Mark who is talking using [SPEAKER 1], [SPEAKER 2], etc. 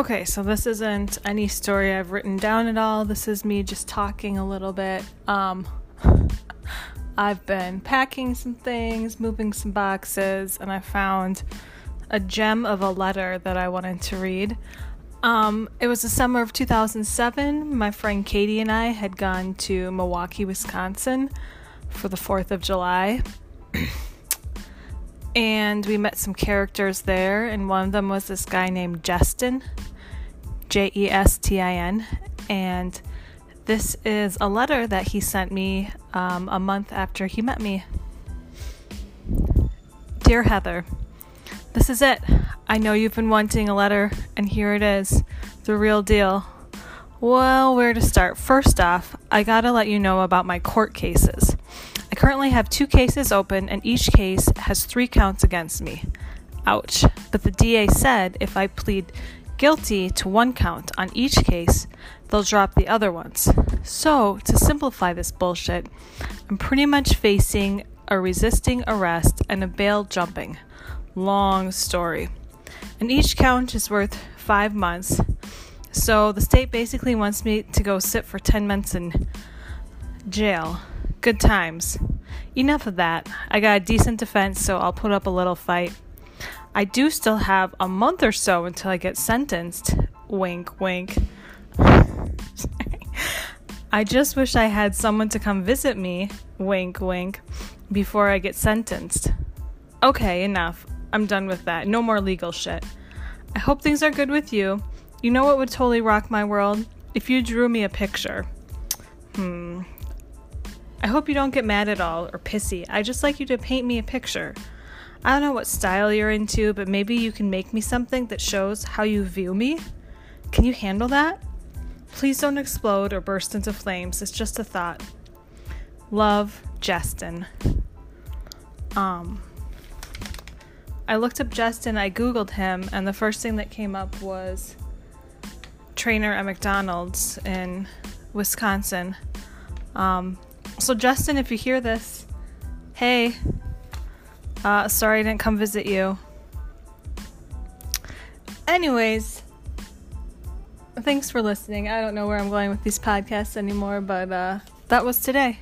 [SPEAKER 1] Okay, so this isn't any story I've written down at all. This is me just talking a little bit. Um, I've been packing some things, moving some boxes, and I found a gem of a letter that I wanted to read. Um, it was the summer of 2007. My friend Katie and I had gone to Milwaukee, Wisconsin for the 4th of July. and we met some characters there, and one of them was this guy named Justin, J E S T I N, and this is a letter that he sent me um, a month after he met me. Dear Heather, this is it. I know you've been wanting a letter, and here it is the real deal. Well, where to start? First off, I gotta let you know about my court cases. Currently have two cases open, and each case has three counts against me. Ouch. But the DA said if I plead guilty to one count on each case, they'll drop the other ones. So, to simplify this bullshit, I'm pretty much facing a resisting arrest and a bail jumping. Long story. And each count is worth five months. So, the state basically wants me to go sit for 10 months in jail. Good times. Enough of that. I got a decent defense, so I'll put up a little fight. I do still have a month or so until I get sentenced. Wink, wink. I just wish I had someone to come visit me. Wink, wink. Before I get sentenced. Okay, enough. I'm done with that. No more legal shit. I hope things are good with you. You know what would totally rock my world? If you drew me a picture. Hmm, I hope you don't get mad at all or pissy. I just like you to paint me a picture. I don't know what style you're into, but maybe you can make me something that shows how you view me. Can you handle that? Please don't explode or burst into flames. It's just a thought. Love, Justin. Um, I looked up Justin, I googled him, and the first thing that came up was trainer at McDonald's in Wisconsin. Um, so, Justin, if you hear this, hey, uh, sorry I didn't come visit you. Anyways, thanks for listening. I don't know where I'm going with these podcasts anymore, but uh, that was today.